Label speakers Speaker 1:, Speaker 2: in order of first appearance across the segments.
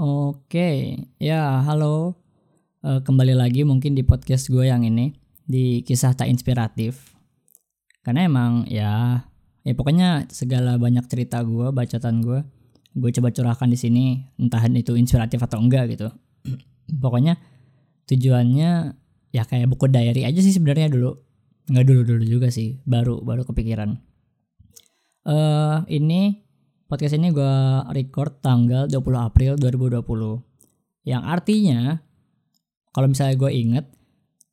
Speaker 1: Oke, ya halo. Eh, kembali lagi mungkin di podcast gue yang ini di kisah tak inspiratif. Karena emang ya, ya pokoknya segala banyak cerita gue, bacaan gue, gue coba curahkan di sini, entah itu inspiratif atau enggak gitu. pokoknya tujuannya ya kayak buku diary aja sih sebenarnya dulu. Nggak dulu dulu juga sih, baru baru kepikiran. Eh uh, ini Podcast ini gue record tanggal 20 April 2020. Yang artinya, kalau misalnya gue inget,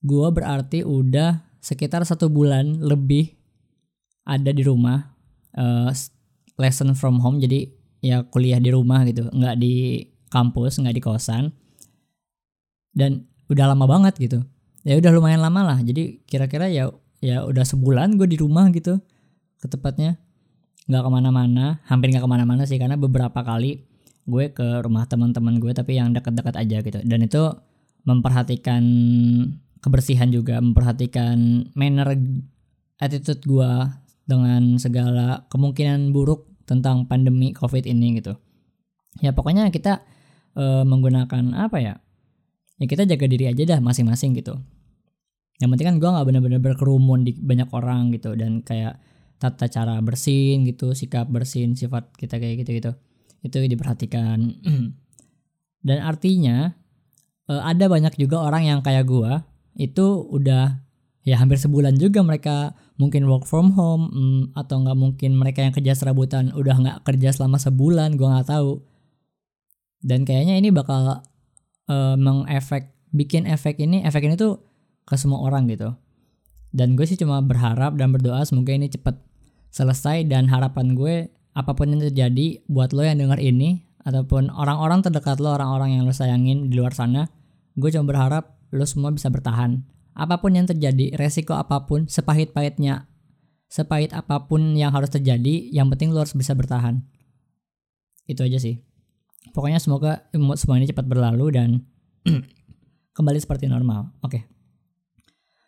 Speaker 1: gue berarti udah sekitar satu bulan lebih ada di rumah. Uh, lesson from home, jadi ya kuliah di rumah gitu, nggak di kampus, nggak di kosan. Dan udah lama banget gitu. Ya udah lumayan lama lah. Jadi kira-kira ya ya udah sebulan gue di rumah gitu ke tepatnya nggak ke mana-mana hampir nggak ke mana-mana sih karena beberapa kali gue ke rumah teman-teman gue tapi yang dekat-dekat aja gitu. Dan itu memperhatikan kebersihan juga memperhatikan manner attitude gue dengan segala kemungkinan buruk tentang pandemi covid ini gitu. Ya pokoknya kita e, menggunakan apa ya? Ya kita jaga diri aja dah masing-masing gitu. Yang penting kan gue nggak bener-bener berkerumun di banyak orang gitu dan kayak tata cara bersin gitu sikap bersin sifat kita kayak gitu gitu. Itu diperhatikan. Dan artinya eh, ada banyak juga orang yang kayak gua itu udah ya hampir sebulan juga mereka mungkin work from home hmm, atau nggak mungkin mereka yang kerja serabutan udah nggak kerja selama sebulan gua nggak tahu. Dan kayaknya ini bakal uh, mengefek bikin efek ini efek ini tuh ke semua orang gitu. Dan gue sih cuma berharap dan berdoa semoga ini cepat selesai dan harapan gue apa pun yang terjadi buat lo yang denger ini ataupun orang-orang terdekat lo, orang-orang yang lo sayangin di luar sana, gue cuma berharap lo semua bisa bertahan. Apa pun yang terjadi, resiko apa pun, sepahit-pahitnya, sepahit apa pun yang harus terjadi, yang penting lo harus bisa bertahan. Itu aja sih. Pokoknya semoga semua ini cepat berlalu dan kembali seperti normal. Oke. Okay.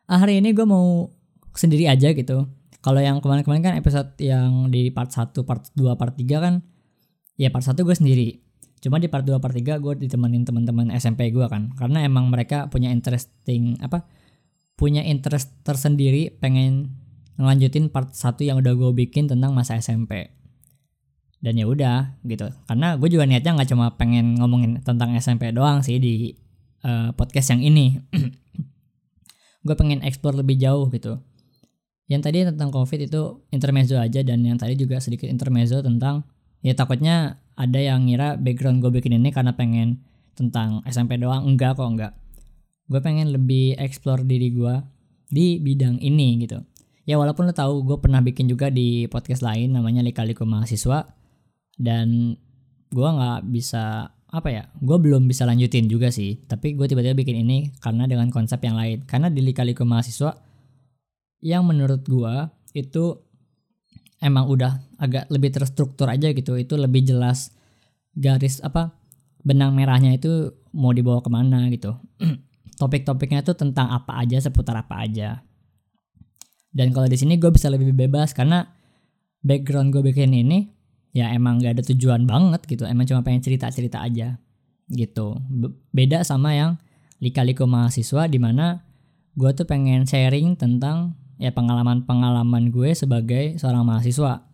Speaker 1: Ah, hari ini gue mau sendiri aja gitu kalau yang kemarin-kemarin kan episode yang di part 1, part 2, part 3 kan ya part 1 gue sendiri. Cuma di part 2, part 3 gue ditemenin teman-teman SMP gue kan. Karena emang mereka punya interesting apa? Punya interest tersendiri pengen ngelanjutin part 1 yang udah gue bikin tentang masa SMP. Dan ya udah gitu. Karena gue juga niatnya nggak cuma pengen ngomongin tentang SMP doang sih di uh, podcast yang ini. gue pengen explore lebih jauh gitu yang tadi tentang covid itu intermezzo aja dan yang tadi juga sedikit intermezzo tentang ya takutnya ada yang ngira background gue bikin ini karena pengen tentang SMP doang. Enggak kok enggak. Gue pengen lebih explore diri gue di bidang ini gitu. Ya walaupun lo tahu gue pernah bikin juga di podcast lain namanya lika-liku mahasiswa dan gue nggak bisa apa ya gue belum bisa lanjutin juga sih. Tapi gue tiba-tiba bikin ini karena dengan konsep yang lain. Karena di lika-liku mahasiswa yang menurut gua itu emang udah agak lebih terstruktur aja gitu. Itu lebih jelas garis apa benang merahnya itu mau dibawa ke mana gitu. Topik-topiknya itu tentang apa aja seputar apa aja. Dan kalau di sini gue bisa lebih bebas karena background gue bikin ini ya emang gak ada tujuan banget gitu. Emang cuma pengen cerita-cerita aja gitu. Beda sama yang lika-liku mahasiswa di mana gue tuh pengen sharing tentang ya pengalaman-pengalaman gue sebagai seorang mahasiswa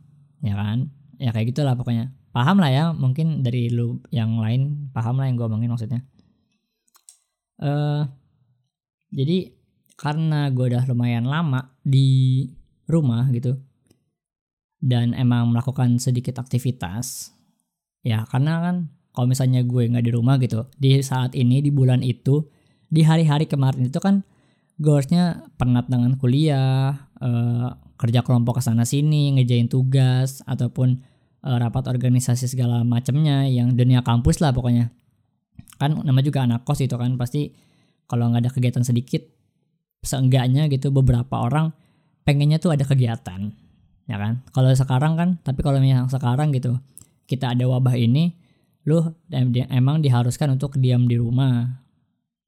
Speaker 1: ya kan? Ya kayak gitulah pokoknya. Paham lah ya mungkin dari lu yang lain paham lah yang gue omongin maksudnya. Uh, jadi karena gue udah lumayan lama di rumah gitu dan emang melakukan sedikit aktivitas ya karena kan kalau misalnya gue nggak di rumah gitu di saat ini di bulan itu di hari-hari kemarin itu kan gue harusnya penat dengan kuliah, uh, kerja kelompok ke sana sini, ngejain tugas ataupun uh, rapat organisasi segala macamnya yang dunia kampus lah pokoknya. Kan nama juga anak kos itu kan pasti kalau nggak ada kegiatan sedikit seenggaknya gitu beberapa orang pengennya tuh ada kegiatan ya kan? Kalau sekarang kan tapi kalau yang sekarang gitu kita ada wabah ini lu emang diharuskan untuk diam di rumah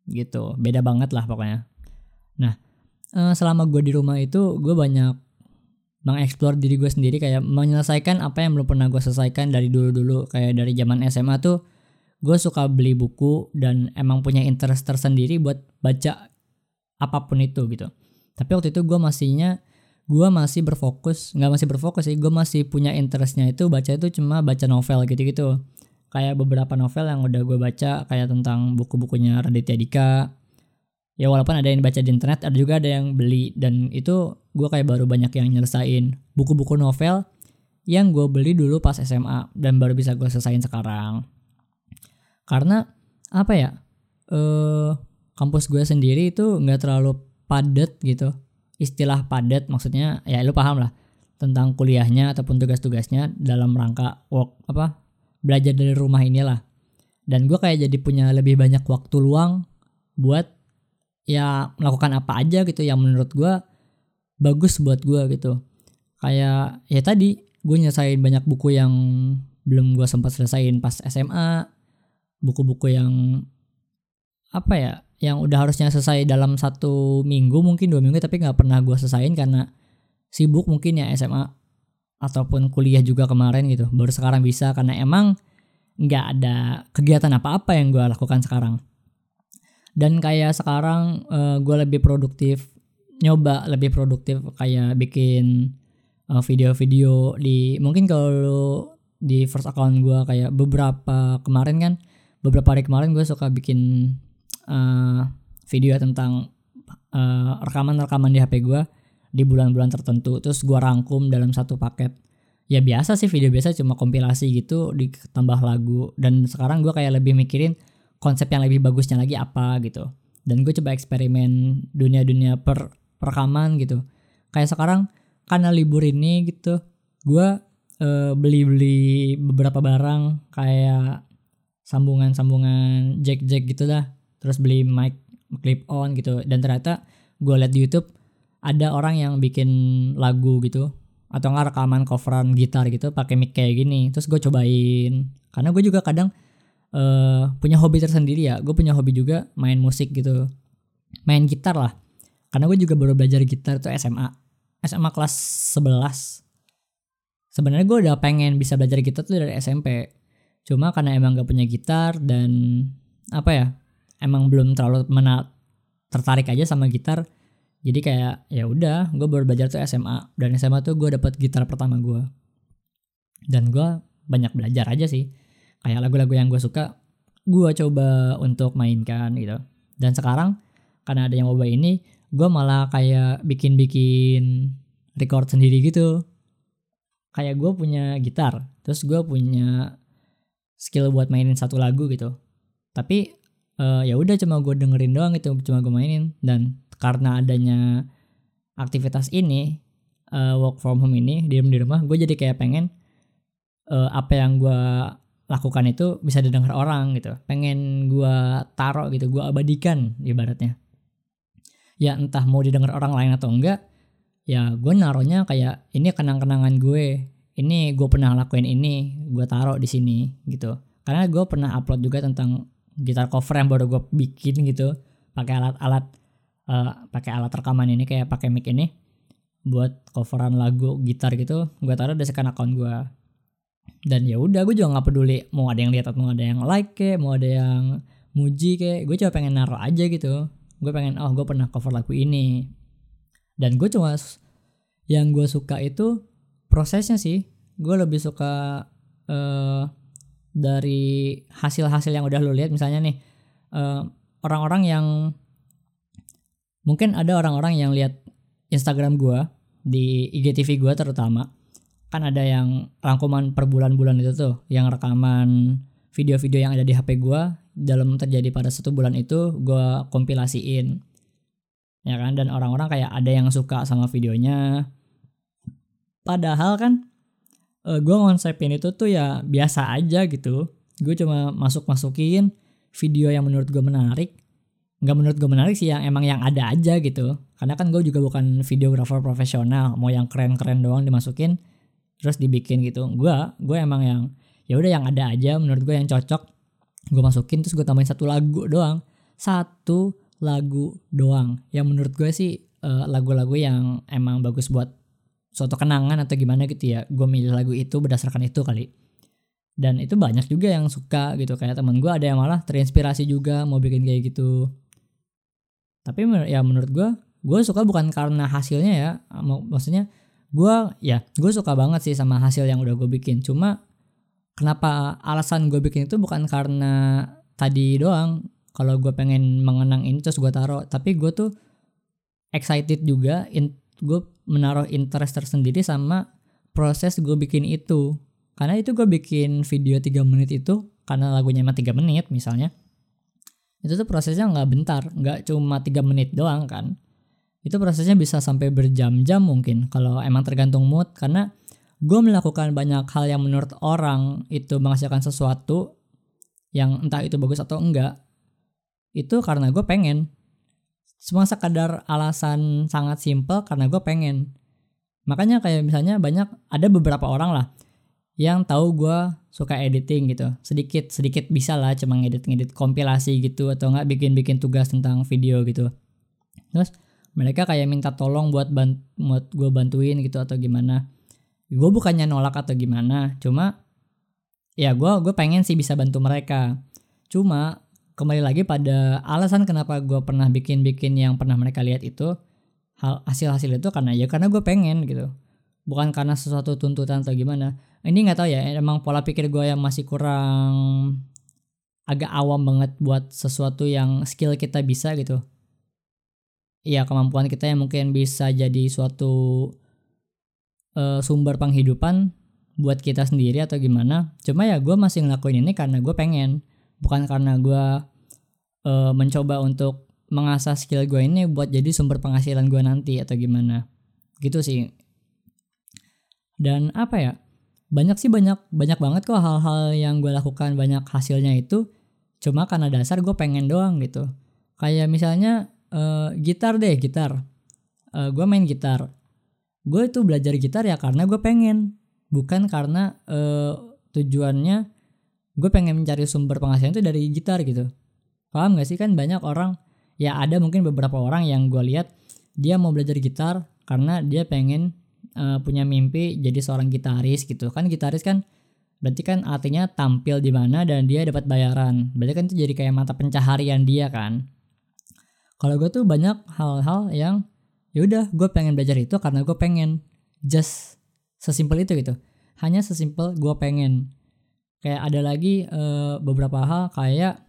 Speaker 1: gitu. Beda banget lah pokoknya Nah, uh, selama gue di rumah itu gue banyak mengeksplor diri gue sendiri kayak menyelesaikan apa yang belum pernah gue selesaikan dari dulu-dulu. Kayak dari zaman SMA tuh gue suka beli buku dan emang punya interest tersendiri buat baca apa pun itu gitu. Tapi waktu itu gue masihnya gue masih berfokus nggak masih berfokus sih gue masih punya interestnya itu baca itu cuma baca novel gitu gitu kayak beberapa novel yang udah gue baca kayak tentang buku-bukunya Raditya Dika ya walaupun ada yang baca di internet ada juga ada yang beli. Dan itu gue kayak baru banyak yang nyelesain buku-buku novel yang gue beli dulu pas SMA dan baru bisa gue selesain sekarang. Karena apa ya eh kampus gue sendiri itu nggak terlalu padat gitu. Istilah padat maksudnya ya lu paham lah tentang kuliahnya ataupun tugas-tugasnya dalam rangka work apa belajar dari rumah inilah. Dan gue kayak jadi punya lebih banyak waktu luang buat ya melakukan apa aja gitu yang menurut gue bagus buat gue gitu. Kayak ya tadi gue nyelesain banyak buku yang belum gue sempat selesaiin pas SMA buku-buku yang apa ya yang udah harusnya selesai dalam satu minggu mungkin dua minggu tapi nggak pernah gue selesaiin karena sibuk mungkin ya SMA ataupun kuliah juga kemarin gitu. Baru sekarang bisa karena emang nggak ada kegiatan apa-apa yang gue lakukan sekarang dan kayak sekarang uh, gue lebih produktif nyoba lebih produktif kayak bikin video video-video di mungkin kalau di first account gue kayak beberapa kemarin kan beberapa hari kemarin gue suka bikin uh, video tentang uh, rekaman-rekaman di HP gue di bulan-bulan tertentu. Terus gue rangkum dalam satu paket. Ya biasa sih video biasa cuma kompilasi gitu ditambah lagu. Dan sekarang gue kayak lebih mikirin konsep yang lebih bagusnya lagi apa gitu. Dan gue coba eksperimen dunia-dunia per perekaman gitu. Kayak sekarang karena libur ini gitu gue uh, beli-beli beberapa barang kayak sambungan-sambungan jack-jack gitu dah terus beli mic clip on gitu. Dan ternyata gue liat di YouTube ada orang yang bikin lagu gitu. Atau nggak rekaman coveran gitar gitu pakai mic kayak gini. Terus gue cobain. Karena gue juga kadang uh, punya hobi tersendiri ya. Gue punya hobi juga main musik gitu. Main gitar lah. Karena gue juga baru belajar gitar tuh SMA SMA kelas 11 sebenarnya gue udah pengen bisa belajar gitar tuh dari SMP cuma karena emang gak punya gitar dan apa ya emang belum terlalu mena tertarik aja sama gitar. Jadi kayak ya udah gue baru belajar tuh SMA dan SMA tuh gue dapet gitar pertama gue dan gue banyak belajar aja sih kayak lagu-lagu yang gue suka gue coba untuk mainkan gitu. Dan sekarang karena ada yang wabah ini gue malah kayak bikin-bikin record sendiri gitu. Kayak gue punya gitar terus gue punya skill buat mainin satu lagu gitu. Tapi uh, ya udah cuma gue dengerin doang itu cuma gue mainin. Dan karena adanya aktivitas ini uh, work from home ini di di rumah gue jadi kayak pengen uh, apa yang gue lakukan itu bisa didengar orang gitu. Pengen gue taruh gitu gue abadikan ibaratnya. Ya entah mau didengar orang lain atau enggak ya gue naruhnya kayak ini kenang-kenangan gue ini gue pernah lakuin ini gue taruh di sini gitu. Karena gue pernah upload juga tentang gitar cover yang baru gue bikin gitu pakai alat-alat uh, pakai alat rekaman ini kayak pakai mic ini buat coveran lagu gitar gitu gue taruh di second account gue dan ya udah gue juga nggak peduli mau ada yang lihat atau mau ada yang like kayak mau ada yang muji kayak gue cuma pengen naruh aja gitu. Gue pengen oh gue pernah cover lagu ini. Dan gue cuma yang gue suka itu prosesnya sih. Gue lebih suka uh, dari hasil-hasil yang udah lo lihat. Misalnya nih eh, orang-orang yang mungkin ada orang-orang yang lihat Instagram gue di IGTV gue terutama kan ada yang rangkuman per bulan-bulan itu tuh yang rekaman video-video yang ada di HP gue dalam terjadi pada satu bulan itu gue kompilasiin. Ya kan? Dan orang-orang kayak ada yang suka sama videonya. Padahal kan uh, eh, gue ngonsepin itu tuh ya biasa aja gitu. Gue cuma masuk masukin video yang menurut gue menarik. Nggak menurut gue menarik sih yang emang yang ada aja gitu. Karena kan gue juga bukan videografer profesional. Mau yang keren-keren doang dimasukin terus dibikin gitu. Gue gue emang yang ya udah yang ada aja menurut gue yang cocok gue masukin terus gue tambahin satu lagu doang. Satu lagu doang. Yang menurut gue sih uh, lagu-lagu yang emang bagus buat suatu kenangan atau gimana gitu ya gue milih lagu itu berdasarkan itu kali. Dan itu banyak juga yang suka gitu. Kayak temen gue ada yang malah terinspirasi juga mau bikin kayak gitu. Tapi ya menurut gue gue suka bukan karena hasilnya ya maksudnya gue ya gue suka banget sih sama hasil yang udah gue bikin cuma kenapa alasan gue bikin itu bukan karena tadi doang kalau gue pengen mengenang ini terus gue taruh tapi gue tuh excited juga in, gue menaruh interest tersendiri sama proses gue bikin itu karena itu gue bikin video 3 menit itu karena lagunya emang 3 menit misalnya. Itu tuh prosesnya nggak bentar, nggak cuma 3 menit doang kan. Itu prosesnya bisa sampai berjam-jam mungkin kalau emang tergantung mood. Karena gue melakukan banyak hal yang menurut orang itu menghasilkan sesuatu yang entah itu bagus atau enggak itu karena gue pengen. Semua sekadar alasan sangat simpel karena gue pengen. Makanya kayak misalnya banyak ada beberapa orang lah yang tahu gue suka editing gitu. Sedikit sedikit bisa lah cuma ngedit ngedit kompilasi gitu atau nggak bikin bikin tugas tentang video gitu. Terus mereka kayak minta tolong buat bant buat gue bantuin gitu atau gimana. Gue bukannya nolak atau gimana cuma ya gue gue pengen sih bisa bantu mereka. Cuma kembali lagi pada alasan kenapa gue pernah bikin bikin yang pernah mereka lihat itu hal hasil hasil itu karena ya karena gue pengen gitu. Bukan karena sesuatu tuntutan atau gimana. Ini nggak tahu ya emang pola pikir gue yang masih kurang agak awam banget buat sesuatu yang skill kita bisa gitu ya kemampuan kita yang mungkin bisa jadi suatu uh, sumber penghidupan buat kita sendiri atau gimana. Cuma ya gue masih ngelakuin ini karena gue pengen bukan karena gue uh, mencoba untuk mengasah skill gue ini buat jadi sumber penghasilan gue nanti atau gimana. Gitu sih. Dan apa ya banyak sih banyak banyak banget kok hal-hal yang gue lakukan banyak hasilnya itu. Cuma karena dasar gue pengen doang gitu. Kayak misalnya uh, gitar deh gitar. Uh, gue main gitar. Gue itu belajar gitar ya karena gue pengen bukan karena uh, tujuannya gue pengen mencari sumber penghasilan itu dari gitar gitu. Paham gak sih? Kan banyak orang ya ada mungkin beberapa orang yang gue lihat dia mau belajar gitar karena dia pengen uh, punya mimpi jadi seorang gitaris gitu. Kan gitaris kan berarti kan artinya tampil di mana dan dia dapat bayaran. Berarti kan itu jadi kayak mata pencaharian dia kan kalau gue tuh banyak hal-hal yang ya udah gue pengen belajar itu karena gue pengen. Just sesimpel itu gitu. Hanya sesimpel gue pengen. Kayak ada lagi uh, beberapa hal kayak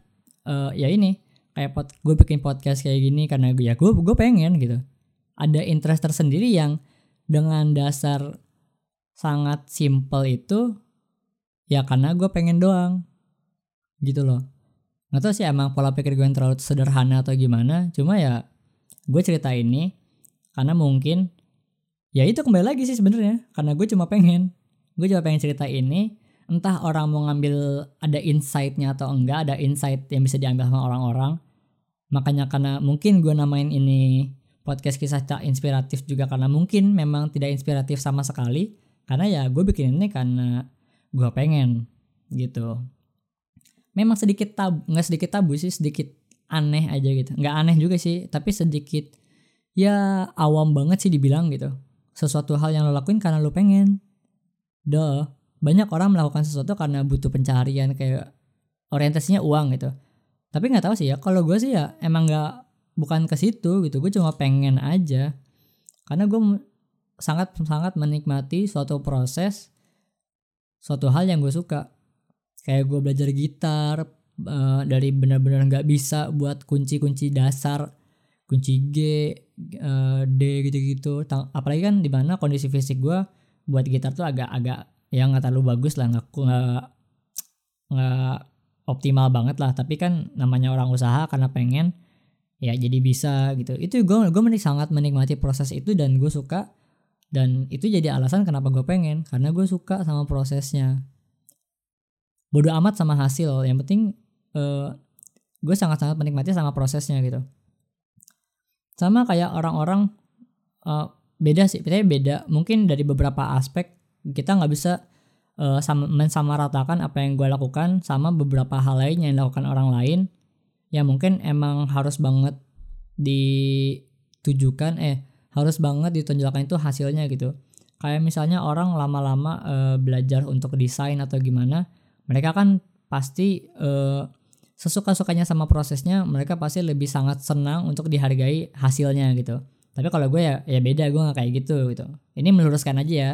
Speaker 1: uh, ya ini kayak pod, gue bikin podcast kayak gini karena ya gue gue pengen gitu. Ada interest tersendiri yang dengan dasar sangat simple itu ya karena gue pengen doang. Gitu loh nggak tau sih emang pola pikir gue yang terlalu sederhana atau gimana. Cuma ya gue cerita ini karena mungkin ya itu kembali lagi sih sebenarnya. Karena gue cuma pengen gue cuma pengen cerita ini entah orang mau ngambil ada insightnya atau enggak ada insight yang bisa diambil sama orang-orang. Makanya karena mungkin gue namain ini podcast kisah tak inspiratif juga karena mungkin memang tidak inspiratif sama sekali. Karena ya gue bikin ini karena gue pengen gitu memang sedikit tabu nggak sedikit tabu sih sedikit aneh aja gitu. Nggak aneh juga sih tapi sedikit ya awam banget sih dibilang gitu. Sesuatu hal yang lo lakuin karena lo pengen. Duh, banyak orang melakukan sesuatu karena butuh pencarian kayak orientasinya uang gitu. Tapi nggak tahu sih ya kalau gue sih ya emang nggak bukan ke situ gitu. Gue cuma pengen aja. Karena gue sangat sangat menikmati suatu proses suatu hal yang gue suka kayak gue belajar gitar uh, dari benar-benar nggak bisa buat kunci-kunci dasar kunci G uh, D gitu-gitu. Apalagi kan di mana kondisi fisik gue buat gitar tuh agak-agak yang nggak terlalu bagus lah nggak nggak optimal banget lah. Tapi kan namanya orang usaha karena pengen ya jadi bisa gitu. Itu gue gue menik sangat menikmati proses itu dan gue suka. Dan itu jadi alasan kenapa gue pengen karena gue suka sama prosesnya bodoh amat sama hasil. Yang penting uh, gue sangat sangat menikmati sama prosesnya gitu. Sama kayak orang-orang uh, beda sih. Tapi beda. Mungkin dari beberapa aspek kita nggak bisa uh, sama, mensamaratakan apa yang gue lakukan sama beberapa hal lain yang dilakukan orang lain. Ya mungkin emang harus banget ditujukan eh harus banget ditunjukkan itu hasilnya gitu. Kayak misalnya orang lama-lama e, belajar untuk desain atau gimana mereka kan pasti uh, sesuka-sukanya sama prosesnya mereka pasti lebih sangat senang untuk dihargai hasilnya gitu. Tapi kalau gue ya ya beda gue gak kayak gitu gitu. Ini meluruskan aja ya.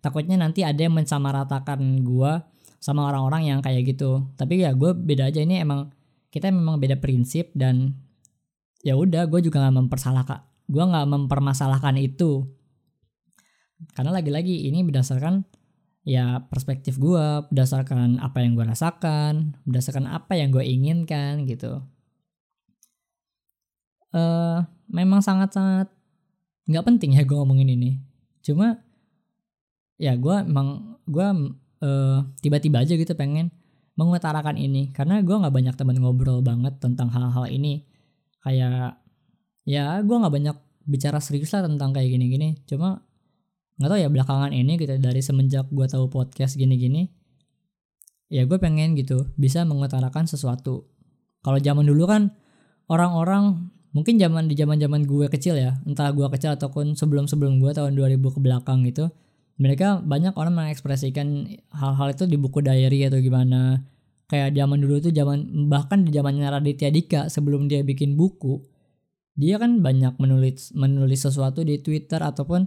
Speaker 1: Takutnya nanti ada yang mensamaratakan gue sama orang-orang yang kayak gitu. Tapi ya gue beda aja. Ini emang kita memang beda prinsip dan ya udah gue juga nggak mempersalahkan gue nggak mempermasalahkan itu. Karena lagi-lagi ini berdasarkan ya perspektif gue berdasarkan apa yang gue rasakan berdasarkan apa yang gue inginkan gitu. Uh, memang sangat-sangat nggak penting ya gue ngomongin ini. Cuma ya gue emang gue uh, tiba-tiba aja gitu pengen mengutarakan ini. Karena gue nggak banyak teman ngobrol banget tentang hal-hal ini. Kayak ya gue nggak banyak bicara serius lah tentang kayak gini-gini. Cuma nggak tahu ya belakangan ini gitu dari semenjak gue tahu podcast gini-gini ya gue pengen gitu bisa mengutarakan sesuatu. Kalau zaman dulu kan orang-orang mungkin zaman di zaman zaman gue kecil ya entah gue kecil ataupun sebelum sebelum gue tahun 2000 ke belakang gitu mereka banyak orang mengekspresikan hal-hal itu di buku diary atau gimana. Kayak zaman dulu tuh zaman bahkan di zamannya Raditya Dika sebelum dia bikin buku dia kan banyak menulis menulis sesuatu di Twitter ataupun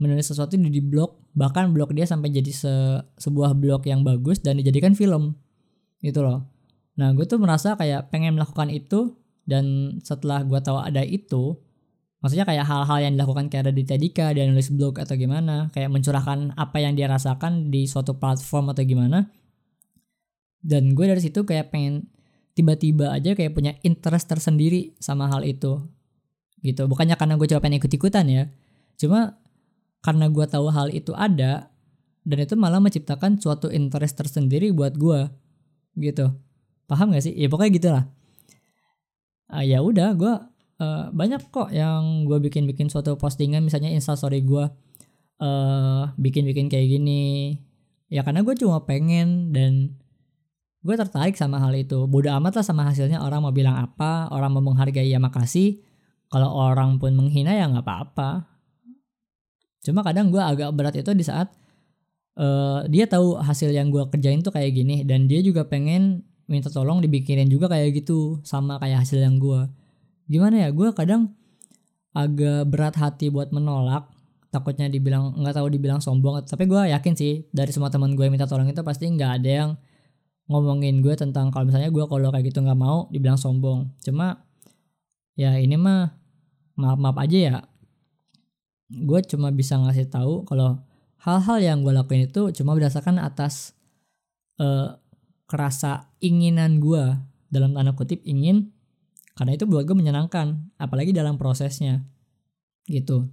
Speaker 1: menulis sesuatu di, blog bahkan blog dia sampai jadi se, sebuah blog yang bagus dan dijadikan film. Gitu loh. Nah gue tuh merasa kayak pengen melakukan itu dan setelah gue tahu ada itu maksudnya kayak hal-hal yang dilakukan kayak ada di Tedika dia nulis blog atau gimana kayak mencurahkan apa yang dia rasakan di suatu platform atau gimana. Dan gue dari situ kayak pengen tiba-tiba aja kayak punya interest tersendiri sama hal itu. Gitu. Bukannya karena gue coba pengen ikut-ikutan ya. Cuma karena gue tahu hal itu ada dan itu malah menciptakan suatu interest tersendiri buat gue gitu. Paham gak sih? Ya pokoknya gitulah. Uh, ya udah gue uh, banyak kok yang gue bikin bikin suatu postingan misalnya instastory gue uh, bikin bikin kayak gini. Ya karena gue cuma pengen dan gue tertarik sama hal itu. Bodoh amat lah sama hasilnya. Orang mau bilang apa orang mau menghargai ya makasih. Kalau orang pun menghina ya nggak apa-apa Cuma kadang gue agak berat itu di saat uh, dia tahu hasil yang gue kerjain tuh kayak gini dan dia juga pengen minta tolong dibikinin juga kayak gitu sama kayak hasil yang gue. Gimana ya gue kadang agak berat hati buat menolak takutnya dibilang nggak tahu dibilang sombong tapi gue yakin sih dari semua teman gue minta tolong itu pasti nggak ada yang ngomongin gue tentang kalau misalnya gue kalau kayak gitu nggak mau dibilang sombong cuma ya ini mah maaf maaf aja ya gue cuma bisa ngasih tahu kalau hal-hal yang gue lakuin itu cuma berdasarkan atas uh, kerasa inginan gue dalam tanda kutip ingin karena itu buat gue menyenangkan apalagi dalam prosesnya. Gitu.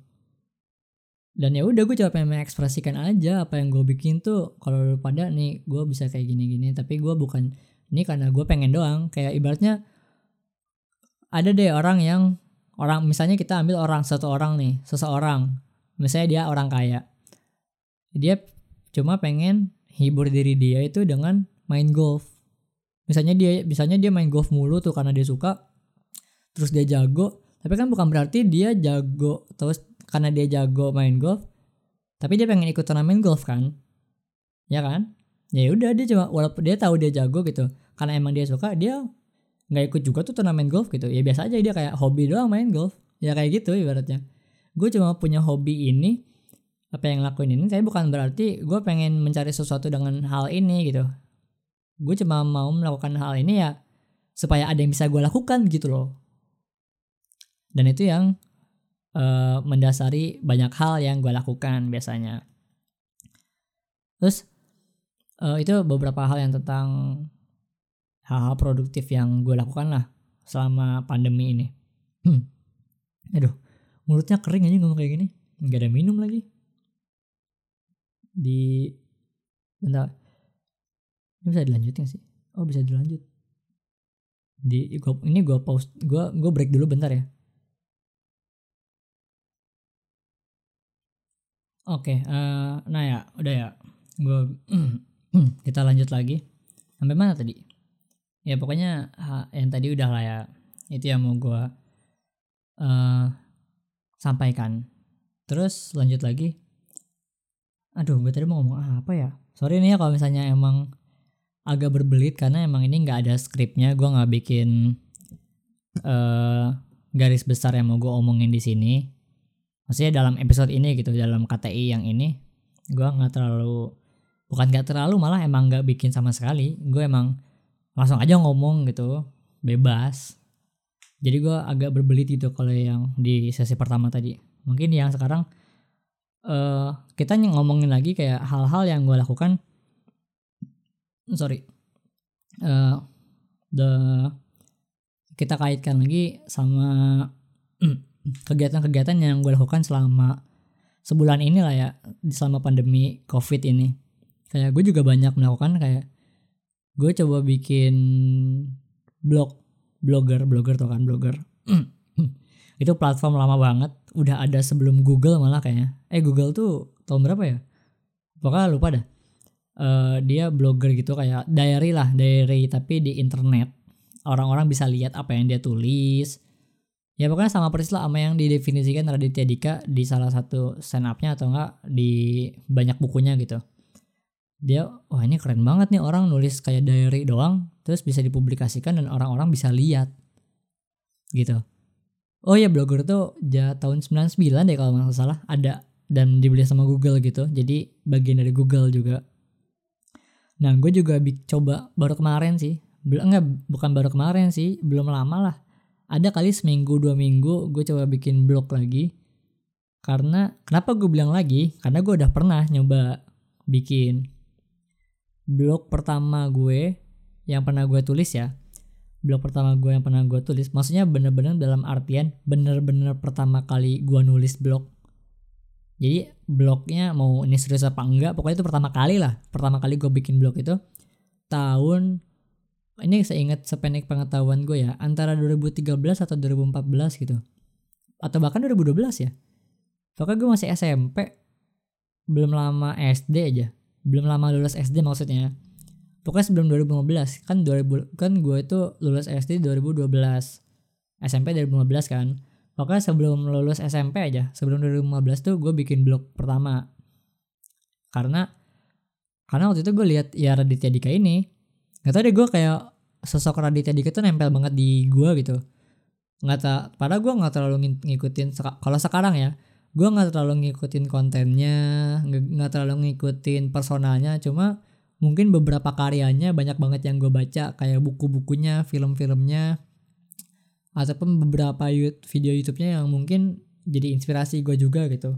Speaker 1: Dan ya udah gue coba pengen mengekspresikan aja apa yang gue bikin tuh. Kalau pada nih gue bisa kayak gini-gini tapi gue bukan ini karena gue pengen doang. Kayak ibaratnya ada deh orang yang orang misalnya kita ambil orang satu orang nih seseorang. Misalnya dia orang kaya. Dia cuma pengen hibur diri dia itu dengan main golf. Misalnya dia misalnya dia main golf mulu tuh karena dia suka terus dia jago. Tapi kan bukan berarti dia jago terus karena dia jago main golf tapi dia pengen ikut turnamen golf kan? Ya kan? Ya udah dia cuma walaupun dia tahu dia jago gitu karena emang dia suka dia nggak ikut juga tuh turnamen golf gitu. Ya biasa aja dia kayak hobi doang main golf. Ya kayak gitu ibaratnya. Gue cuma punya hobi ini apa yang lakuin ini tapi bukan berarti gue pengen mencari sesuatu dengan hal ini gitu. Gue cuma mau melakukan hal ini ya supaya ada yang bisa gue lakukan gitu loh. Dan itu yang uh, mendasari banyak hal yang gue lakukan biasanya. Terus uh, itu beberapa hal yang tentang hal-hal produktif yang gue lakukan lah selama pandemi ini. Hmm. Aduh, mulutnya kering aja ngomong kayak gini. Gak ada minum lagi. Di bentar. Ini bisa dilanjutin sih? Oh bisa dilanjut. Di gua, ini gue pause, gue gue break dulu bentar ya. Oke, okay, uh, eh, nah ya, udah ya. Gue kita lanjut lagi. Sampai mana tadi? Ya pokoknya yang tadi udah lah ya. Itu yang mau gue uh, sampaikan. Terus lanjut lagi. Aduh gue tadi mau ngomong apa ya? Sorry nih ya kalau misalnya emang agak berbelit karena emang ini nggak ada skripnya. Gue nggak bikin uh, garis besar yang mau gue omongin di sini. Maksudnya dalam episode ini gitu dalam KTI yang ini gue nggak terlalu bukan nggak terlalu malah emang nggak bikin sama sekali. Gue emang langsung aja ngomong gitu bebas. Jadi gue agak berbelit gitu kalau yang di sesi pertama tadi. Mungkin yang sekarang uh, kita ngomongin lagi kayak hal-hal yang gue lakukan. Sorry. Uh, the kita kaitkan lagi sama kegiatan-kegiatan yang gue lakukan selama sebulan ini lah ya selama pandemi covid ini. Kayak gue juga banyak melakukan kayak gue coba bikin blog blogger blogger tuh kan blogger. Itu platform lama banget udah ada sebelum Google malah kayaknya. Eh Google tuh tahun berapa ya? Pokoknya lupa dah. Uh, dia blogger gitu kayak diary lah diary tapi di internet. Orang-orang bisa lihat apa yang dia tulis. Ya pokoknya sama persis lah sama yang didefinisikan Raditya Dika di salah satu stand up-nya atau enggak di banyak bukunya gitu dia wah ini keren banget nih orang nulis kayak diary doang terus bisa dipublikasikan dan orang-orang bisa lihat gitu oh ya blogger tuh ya tahun 99 deh kalau nggak salah ada dan dibeli sama Google gitu jadi bagian dari Google juga Nah, gue juga coba baru kemarin sih. Belum enggak bukan baru kemarin sih, belum lama lah. Ada kali seminggu dua minggu gue coba bikin blog lagi. Karena kenapa gue bilang lagi? Karena gue udah pernah nyoba bikin blog pertama gue yang pernah gue tulis ya. Blog pertama gue yang pernah gue tulis, maksudnya bener-bener dalam artian bener-bener pertama kali gue nulis blog. Jadi blognya mau ini serius apa enggak pokoknya itu pertama kali lah. Pertama kali gue bikin blog itu tahun ini saya ingat sependek pengetahuan gue ya antara 2013 atau 2014 gitu. Atau bahkan 2012 ya. Pokoknya gue masih SMP belum lama SD aja belum lama lulus SD maksudnya pokoknya sebelum 2015 kan 2000 kan gue itu lulus SD 2012 SMP 2015 kan Pokoknya sebelum lulus SMP aja, sebelum 2015 tuh gue bikin blog pertama. Karena karena waktu itu gue lihat ya Raditya Dika ini, nggak tau deh gue kayak sosok Raditya Dika tuh nempel banget di gue gitu. Nggak tak, padahal gue nggak terlalu ngikutin. Kalau sekarang ya, gue nggak terlalu ngikutin kontennya, nggak terlalu ngikutin personalnya. Cuma mungkin beberapa karyanya banyak banget yang gue baca, kayak buku-bukunya, film-filmnya, ataupun beberapa video YouTube-nya yang mungkin jadi inspirasi gue juga gitu.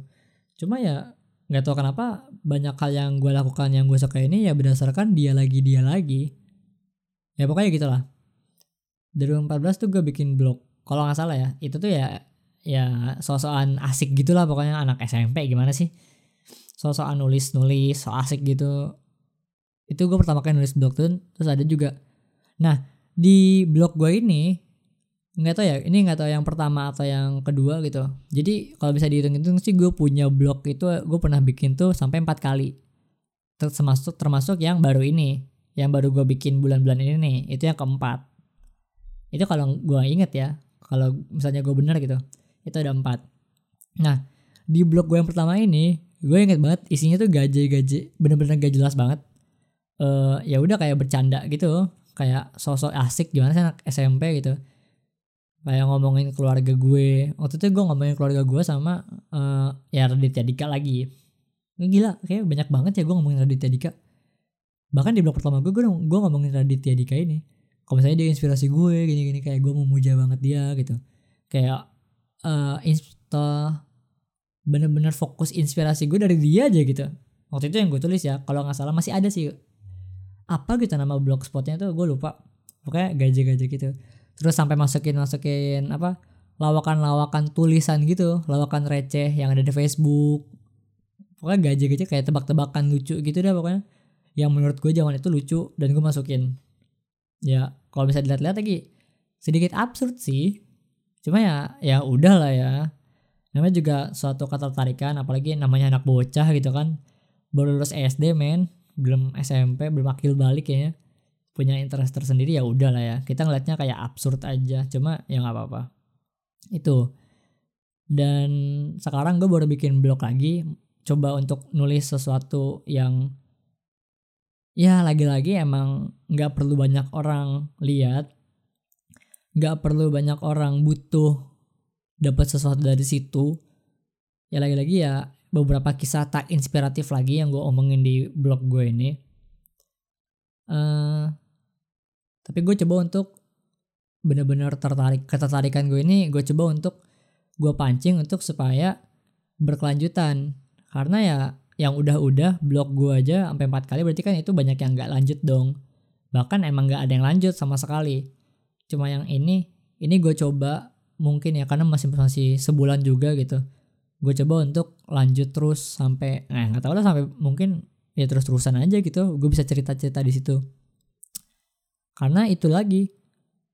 Speaker 1: Cuma ya nggak tahu kenapa banyak hal yang gue lakukan yang gue suka ini ya berdasarkan dia lagi dia lagi. Ya pokoknya gitulah. 2014 tuh gue bikin blog. Kalau nggak salah ya, itu tuh ya ya sosokan asik gitulah pokoknya anak SMP gimana sih? Sosokan nulis-nulis, so asik gitu. Itu gue pertama kali nulis blog tuh, terus ada juga. Nah, di blog gue ini nggak tahu ya ini nggak tahu yang pertama atau yang kedua gitu jadi kalau bisa dihitung-hitung sih gue punya blog itu gue pernah bikin tuh sampai empat kali termasuk termasuk yang baru ini yang baru gue bikin bulan-bulan ini nih itu yang keempat itu kalau gue inget ya kalau misalnya gue bener gitu itu ada empat. Nah di blog gue yang pertama ini gue inget banget isinya tuh gaji-gaji bener-bener gak jelas banget. Uh, ya udah kayak bercanda gitu kayak sosok asik gimana sih anak SMP gitu. Kayak ngomongin keluarga gue. Waktu itu gue ngomongin keluarga gue sama uh, ya Raditya Dika lagi. Gila kayak banyak banget ya gue ngomongin Raditya Dika. Bahkan di blog pertama gue gue, gue ngomongin Raditya Dika ini. Kalau misalnya dia inspirasi gue gini-gini kayak gue memuja banget dia gitu. Kayak uh, insta bener-bener fokus inspirasi gue dari dia aja gitu. Waktu itu yang gue tulis ya kalau nggak salah masih ada sih. Apa gitu nama blogspotnya tuh gue lupa. Pokoknya gaji-gaji gitu. Terus sampai masukin masukin apa lawakan-lawakan tulisan gitu lawakan receh yang ada di Facebook. Pokoknya gaji-gaji kayak tebak-tebakan lucu gitu deh pokoknya. Yang menurut gue zaman itu lucu dan gue masukin. Ya kalau bisa dilihat-lihat lagi sedikit absurd sih cuma ya ya udah lah ya. Namanya juga suatu ketertarikan apalagi namanya anak bocah gitu kan. Baru lulus SD men. Belum SMP belum akil balik kayaknya punya interest tersendiri ya udah lah ya. Kita ngeliatnya kayak absurd aja. Cuma ya nggak apa-apa. Itu. Dan sekarang gue baru bikin blog lagi. Coba untuk nulis sesuatu yang ya lagi-lagi emang nggak perlu banyak orang lihat nggak perlu banyak orang butuh dapat sesuatu dari situ. Ya lagi-lagi ya beberapa kisah tak inspiratif lagi yang gue omongin di blog gue ini. Uh, tapi gue coba untuk bener-bener tertarik ketertarikan gue ini gue coba untuk gue pancing untuk supaya berkelanjutan. Karena ya yang udah-udah blog gue aja sampai empat kali berarti kan itu banyak yang nggak lanjut dong. Bahkan emang nggak ada yang lanjut sama sekali cuma yang ini ini gue coba mungkin ya karena masih masih sebulan juga gitu gue coba untuk lanjut terus sampai nah nggak tahu lah sampai mungkin ya terus terusan aja gitu gue bisa cerita cerita di situ karena itu lagi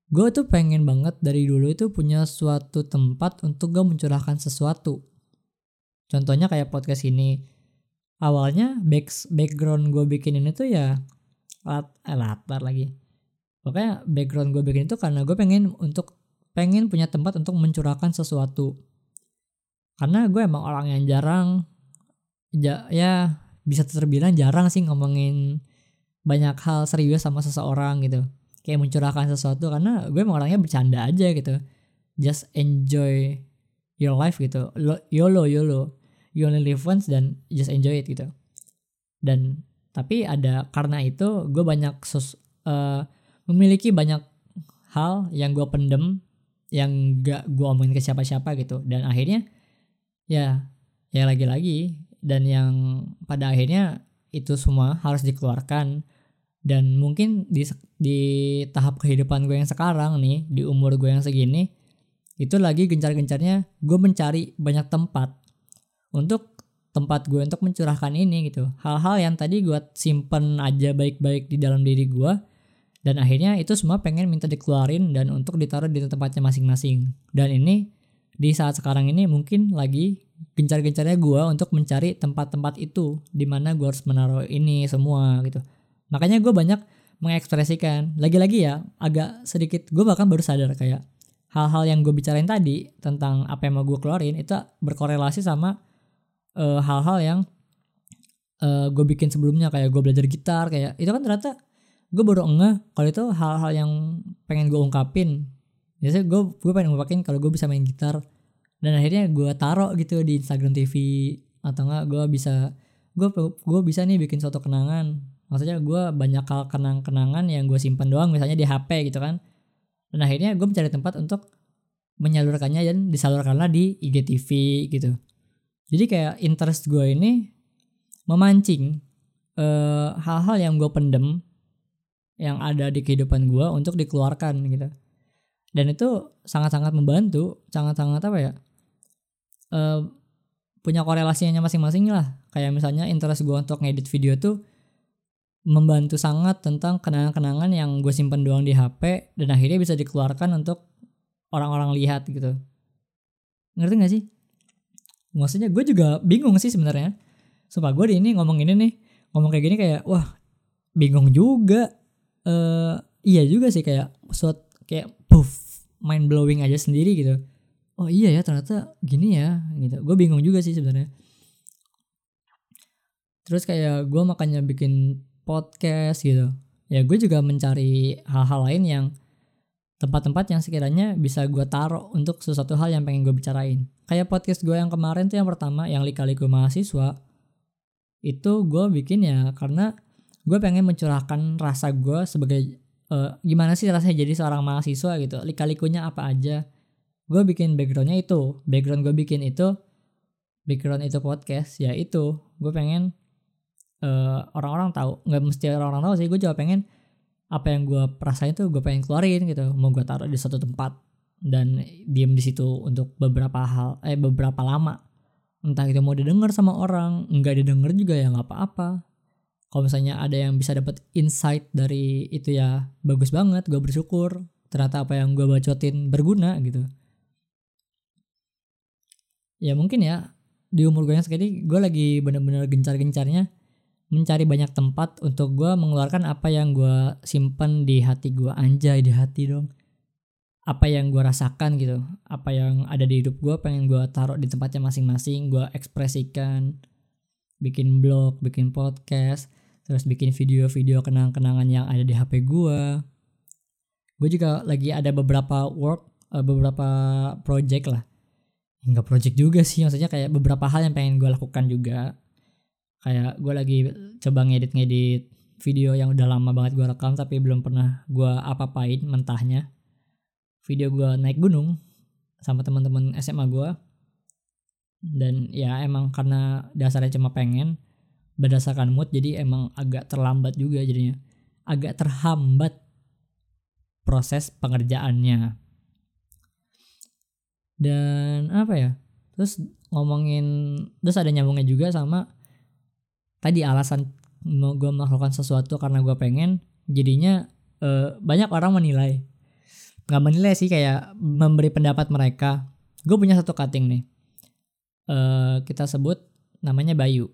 Speaker 1: gue tuh pengen banget dari dulu itu punya suatu tempat untuk gue mencurahkan sesuatu. Contohnya kayak podcast ini. Awalnya back, background gue bikin ini tuh ya lat, eh, latar lagi. Pokoknya background gue bikin itu karena gue pengen untuk pengen punya tempat untuk mencurahkan sesuatu. Karena gue emang orang yang jarang ja, ya bisa terbilang jarang sih ngomongin banyak hal serius sama seseorang gitu. Kayak mencurahkan sesuatu karena gue emang orangnya bercanda aja gitu. Just enjoy your life gitu. Yolo yolo. You only live once dan just enjoy it gitu. Dan tapi ada karena itu gue banyak sos, uh, memiliki banyak hal yang gue pendem yang gak gue omongin ke siapa-siapa gitu. Dan akhirnya ya ya lagi-lagi. Dan yang pada akhirnya itu semua harus dikeluarkan. Dan mungkin di di tahap kehidupan gue yang sekarang nih di umur gue yang segini itu lagi gencar-gencarnya gue mencari banyak tempat untuk tempat gue untuk mencurahkan ini gitu. Hal-hal yang tadi gue simpen aja baik-baik di dalam diri gue dan akhirnya itu semua pengen minta dikeluarin dan untuk ditaruh di tempatnya masing-masing dan ini di saat sekarang ini mungkin lagi gencar-gencarnya gue untuk mencari tempat-tempat itu di mana gue harus menaruh ini semua gitu Makanya gue banyak mengekspresikan. Lagi-lagi ya, agak sedikit gue bahkan baru sadar kayak hal-hal yang gue bicarain tadi tentang apa yang mau gue keluarin itu berkorelasi sama uh, hal-hal yang uh, gue bikin sebelumnya kayak gue belajar gitar kayak itu kan ternyata gue baru ngeh kalau itu hal-hal yang pengen gue ungkapin. Biasanya gue gue pengen ungkapin kalau gue bisa main gitar. Dan akhirnya gue taruh gitu di Instagram TV atau enggak gue bisa gue gue bisa nih bikin suatu kenangan. Maksudnya gue banyak hal kenang-kenangan yang gue simpan doang misalnya di HP gitu kan. Dan akhirnya gue mencari tempat untuk menyalurkannya dan disalurkanlah di IGTV gitu. Jadi kayak interest gue ini memancing hal eh, hal-hal yang gue pendem yang ada di kehidupan gue untuk dikeluarkan gitu dan itu sangat-sangat membantu sangat-sangat apa ya uh, punya korelasinya masing-masing lah kayak misalnya interest gue untuk ngedit video tuh membantu sangat tentang kenangan-kenangan yang gue simpen doang di HP dan akhirnya bisa dikeluarkan untuk orang-orang lihat gitu. Ngerti gak sih? Maksudnya gue juga bingung sih sebenarnya. Sumpah gue di ini ngomong ini nih, ngomong kayak gini kayak wah bingung juga. Uh, iya juga sih kayak suat kayak puff mind blowing aja sendiri gitu. Oh iya ya ternyata gini ya gitu. Gue bingung juga sih sebenarnya. Terus kayak gue makanya bikin podcast gitu ya gue juga mencari hal-hal lain yang tempat-tempat yang sekiranya bisa gue taruh untuk sesuatu hal yang pengen gue bicarain kayak podcast gue yang kemarin tuh yang pertama yang lika-liku mahasiswa itu gue bikin ya karena gue pengen mencurahkan rasa gue sebagai uh, gimana sih rasanya jadi seorang mahasiswa gitu. Lika-likunya apa aja. Gue bikin backgroundnya itu. Background gue bikin itu background itu podcast ya itu. Gue pengen eh, orang-orang tahu. Nggak mesti orang-orang tahu sih gue juga pengen apa yang gue perasain tuh gue pengen keluarin gitu. Mau gue taruh di satu tempat dan diem di situ untuk beberapa hal eh beberapa lama. Entah itu mau didengar sama orang nggak didengar juga ya nggak apa-apa kalau misalnya ada yang bisa dapat insight dari itu ya bagus banget gue bersyukur. Ternyata apa yang gue bacotin berguna gitu. Ya mungkin ya di umur gue yang segini gue lagi bener-bener gencar-gencarnya mencari banyak tempat untuk gue mengeluarkan apa yang gue simpen di hati gue anjay di hati dong. Apa yang gue rasakan gitu. Apa yang ada di hidup gue pengen gue taruh di tempatnya masing-masing gue ekspresikan bikin blog bikin podcast terus bikin video-video kenang-kenangan yang ada di HP gue gue juga lagi ada beberapa work uh, beberapa project lah. Nggak project juga sih maksudnya kayak beberapa hal yang pengen gue lakukan juga. Kayak gue lagi coba ngedit-ngedit video yang udah lama banget gue rekam tapi belum pernah gue apa-apain mentahnya. Video gue naik gunung sama teman-teman SMA gue dan ya emang karena dasarnya cuma pengen berdasarkan mood jadi emang agak terlambat juga jadinya. Agak terhambat proses pengerjaannya. Dan apa ya terus ngomongin terus ada nyambungnya juga sama tadi alasan mau gue melakukan sesuatu karena gue pengen jadinya uh, banyak orang menilai. Nggak menilai sih kayak memberi pendapat mereka. Gue punya satu cutting nih uh, kita sebut namanya Bayu.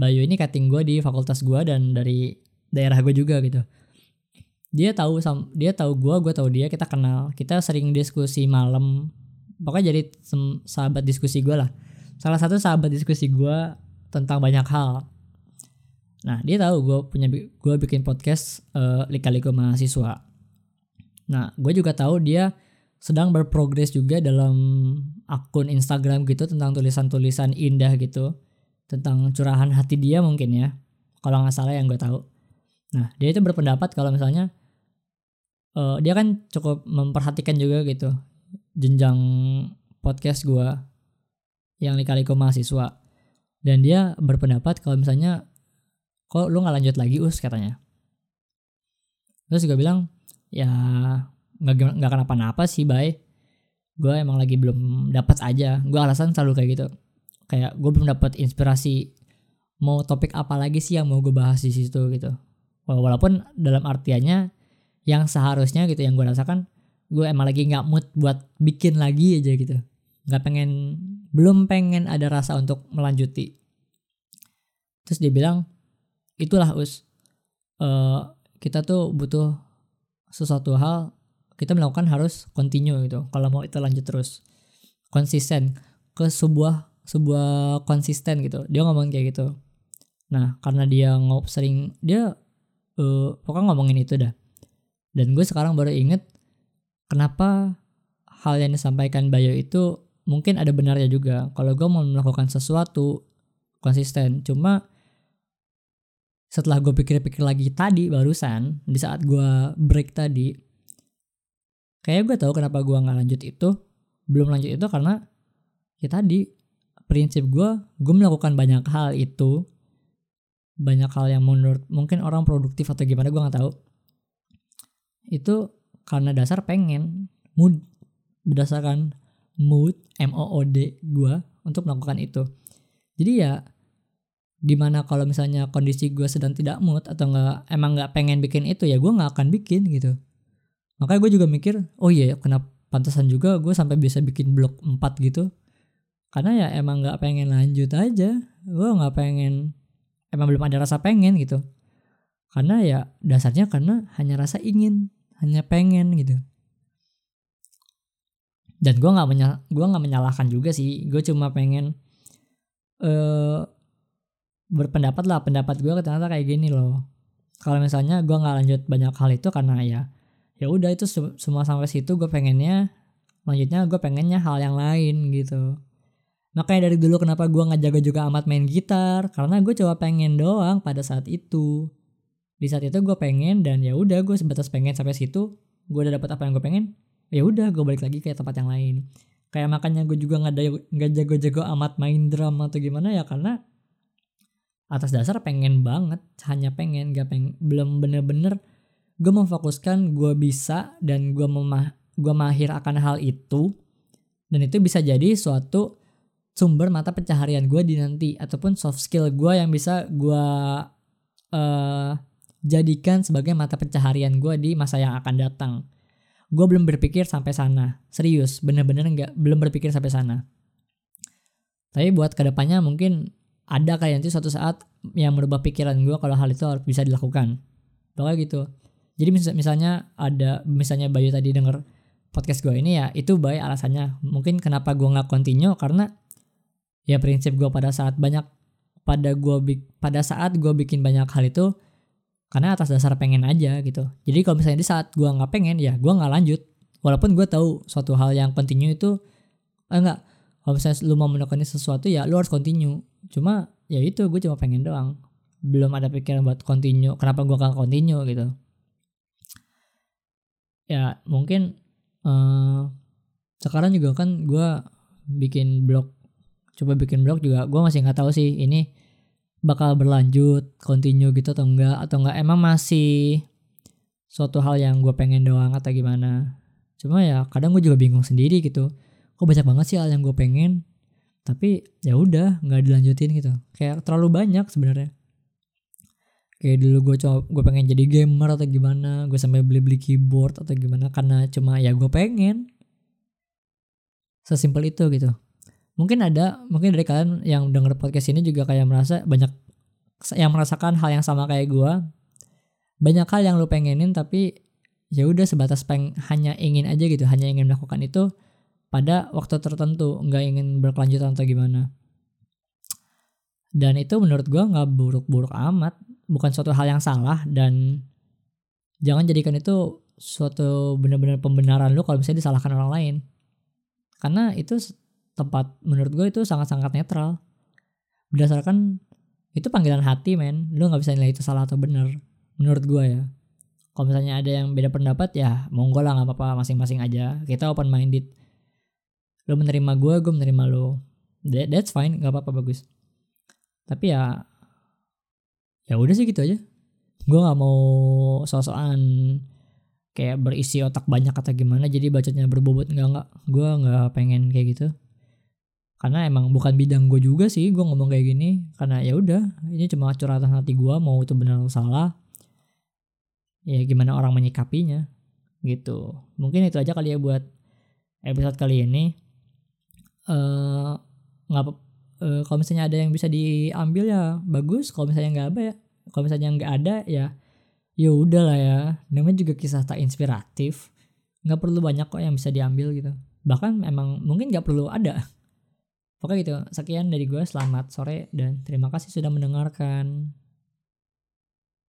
Speaker 1: Bayu ini cutting gue di fakultas gue dan dari daerah gue juga gitu. Dia tahu dia tahu gue gue tahu dia kita kenal. Kita sering diskusi malam. Pokoknya jadi sahabat diskusi gue lah. Salah satu sahabat diskusi gue tentang banyak hal. Nah dia tahu gue punya gue bikin podcast uh, lika-liku mahasiswa. Nah gue juga tahu dia sedang berprogres juga dalam akun Instagram gitu tentang tulisan-tulisan indah gitu. Tentang curahan hati dia mungkin ya. Kalau nggak salah yang gue tahu. Nah dia itu berpendapat kalau misalnya uh, dia kan cukup memperhatikan juga gitu jenjang podcast gue yang lika-liku mahasiswa. Dan dia berpendapat kalau misalnya kok lu nggak lanjut lagi us? katanya. Terus gue bilang ya nggak nggak kenapa-napa sih bay gue emang lagi belum dapat aja. Gue alasan selalu kayak gitu. Kayak gue belum dapat inspirasi mau topik apa lagi sih yang mau gue bahas di situ gitu. Walaupun dalam artiannya yang seharusnya gitu yang gue rasakan gue emang lagi nggak mood buat bikin lagi aja gitu. Nggak pengen belum pengen ada rasa untuk melanjuti. Terus dia bilang itulah us. Uh, kita tuh butuh sesuatu hal kita melakukan harus continue gitu. Kalau mau itu lanjut terus. Konsisten ke sebuah sebuah konsisten gitu. Dia ngomong kayak gitu. Nah karena dia ngop sering dia uh, pokoknya ngomongin itu dah. Dan gue sekarang baru inget kenapa hal yang disampaikan Bayo itu mungkin ada benarnya juga. Kalau gue mau melakukan sesuatu konsisten, cuma setelah gue pikir-pikir lagi tadi barusan di saat gue break tadi, kayak gue tahu kenapa gue nggak lanjut itu, belum lanjut itu karena ya tadi prinsip gue, gue melakukan banyak hal itu, banyak hal yang menurut mungkin orang produktif atau gimana gue nggak tahu. Itu karena dasar pengen mood berdasarkan mood M O O D gue untuk melakukan itu. Jadi ya di mana kalau misalnya kondisi gue sedang tidak mood atau nggak emang nggak pengen bikin itu ya gue nggak akan bikin gitu makanya gue juga mikir oh iya kenapa pantasan juga gue sampai bisa bikin blog 4 gitu. Karena ya emang nggak pengen lanjut aja. Gue nggak pengen emang belum ada rasa pengen gitu. Karena ya dasarnya karena hanya rasa ingin hanya pengen gitu. Dan gue nggak menyal gue nggak menyalahkan juga sih. Gue cuma pengen uh, berpendapat lah. Pendapat gue ternyata kayak gini loh. Kalau misalnya gue nggak lanjut banyak hal itu karena ya ya udah itu semua sampai situ gue pengennya lanjutnya gue pengennya hal yang lain gitu. Makanya dari dulu kenapa gue nggak jago juga amat main gitar? Karena gue coba pengen doang pada saat itu. Di saat itu gue pengen dan ya udah gue sebatas pengen sampai situ gue udah dapat apa yang gue pengen ya udah gue balik lagi ke tempat yang lain. Kayak makanya gue juga nggak nggak jago-jago amat main drum atau gimana ya karena atas dasar pengen banget hanya pengen gak pengen belum bener-bener gue memfokuskan gue bisa dan gue memah gue mahir akan hal itu dan itu bisa jadi suatu sumber mata pencaharian gue di nanti ataupun soft skill gue yang bisa gue uh, jadikan sebagai mata pencaharian gue di masa yang akan datang. Gue belum berpikir sampai sana, serius, bener-bener nggak belum berpikir sampai sana. Tapi buat ke depannya mungkin ada kayak nanti suatu saat yang merubah pikiran gue kalau hal itu harus bisa dilakukan. Pokoknya gitu. Jadi mis misalnya ada misalnya Bayu tadi denger podcast gue ini ya itu baik alasannya. Mungkin kenapa gue nggak continue? Karena ya prinsip gue pada saat banyak pada gua pada saat gua bikin banyak hal itu karena atas dasar pengen aja gitu. Jadi kalau misalnya di saat gua nggak pengen ya gua nggak lanjut. Walaupun gua tahu suatu hal yang continue itu eh, enggak kalau misalnya lu mau menekuni sesuatu ya lu harus continue. Cuma ya itu gue cuma pengen doang. Belum ada pikiran buat continue kenapa gua gak continue gitu ya mungkin uh, sekarang juga kan gua bikin blog coba bikin blog juga. Gue masih nggak tahu sih ini bakal berlanjut continue gitu atau enggak atau enggak emang masih suatu hal yang gue pengen doang atau gimana. Cuma ya kadang gue juga bingung sendiri gitu. Kok banyak banget sih hal yang gue pengen tapi ya udah nggak dilanjutin gitu. Kayak terlalu banyak sebenarnya kayak dulu gue coba gue pengen jadi gamer atau gimana gue sampai beli beli keyboard atau gimana karena cuma ya gue pengen. Sesimpel itu gitu. Mungkin ada mungkin dari kalian yang denger podcast ini juga kayak merasa banyak yang merasakan hal yang sama kayak gue banyak hal yang lu pengenin tapi ya udah sebatas peng hanya ingin aja gitu hanya ingin melakukan itu pada waktu tertentu nggak ingin berkelanjutan atau gimana. Dan itu menurut gue nggak buruk-buruk amat bukan suatu hal yang salah dan jangan jadikan itu suatu benar-benar pembenaran lu kalau misalnya disalahkan orang lain. Karena itu tempat menurut gue itu sangat-sangat netral. Berdasarkan itu panggilan hati men. Lu nggak bisa nilai itu salah atau benar menurut gue ya. Kalau misalnya ada yang beda pendapat ya monggo lah nggak apa-apa masing-masing aja. Kita open minded lu menerima gue gue menerima lo That, that's fine nggak apa-apa bagus. Tapi ya ya udah sih gitu aja. Gue nggak mau sosokan kayak berisi otak banyak atau gimana jadi bacanya berbobot nggak nggak. Gue nggak pengen kayak gitu. Karena emang bukan bidang gue juga sih gue ngomong kayak gini. Karena ya udah ini cuma curhatan hati gue mau itu benar salah ya gimana orang menyikapinya gitu. Mungkin itu aja kali ya buat episode kali ini. Eh nggak uh, kalau misalnya ada yang bisa diambil ya bagus kalau misalnya nggak apa ya kalau misalnya nggak ada ya ya udah lah ya. Namanya juga kisah tak inspiratif. Nggak perlu banyak kok yang bisa diambil gitu. Bahkan emang mungkin nggak perlu ada. Pokoknya gitu, sekian dari gue, selamat sore dan terima kasih sudah mendengarkan.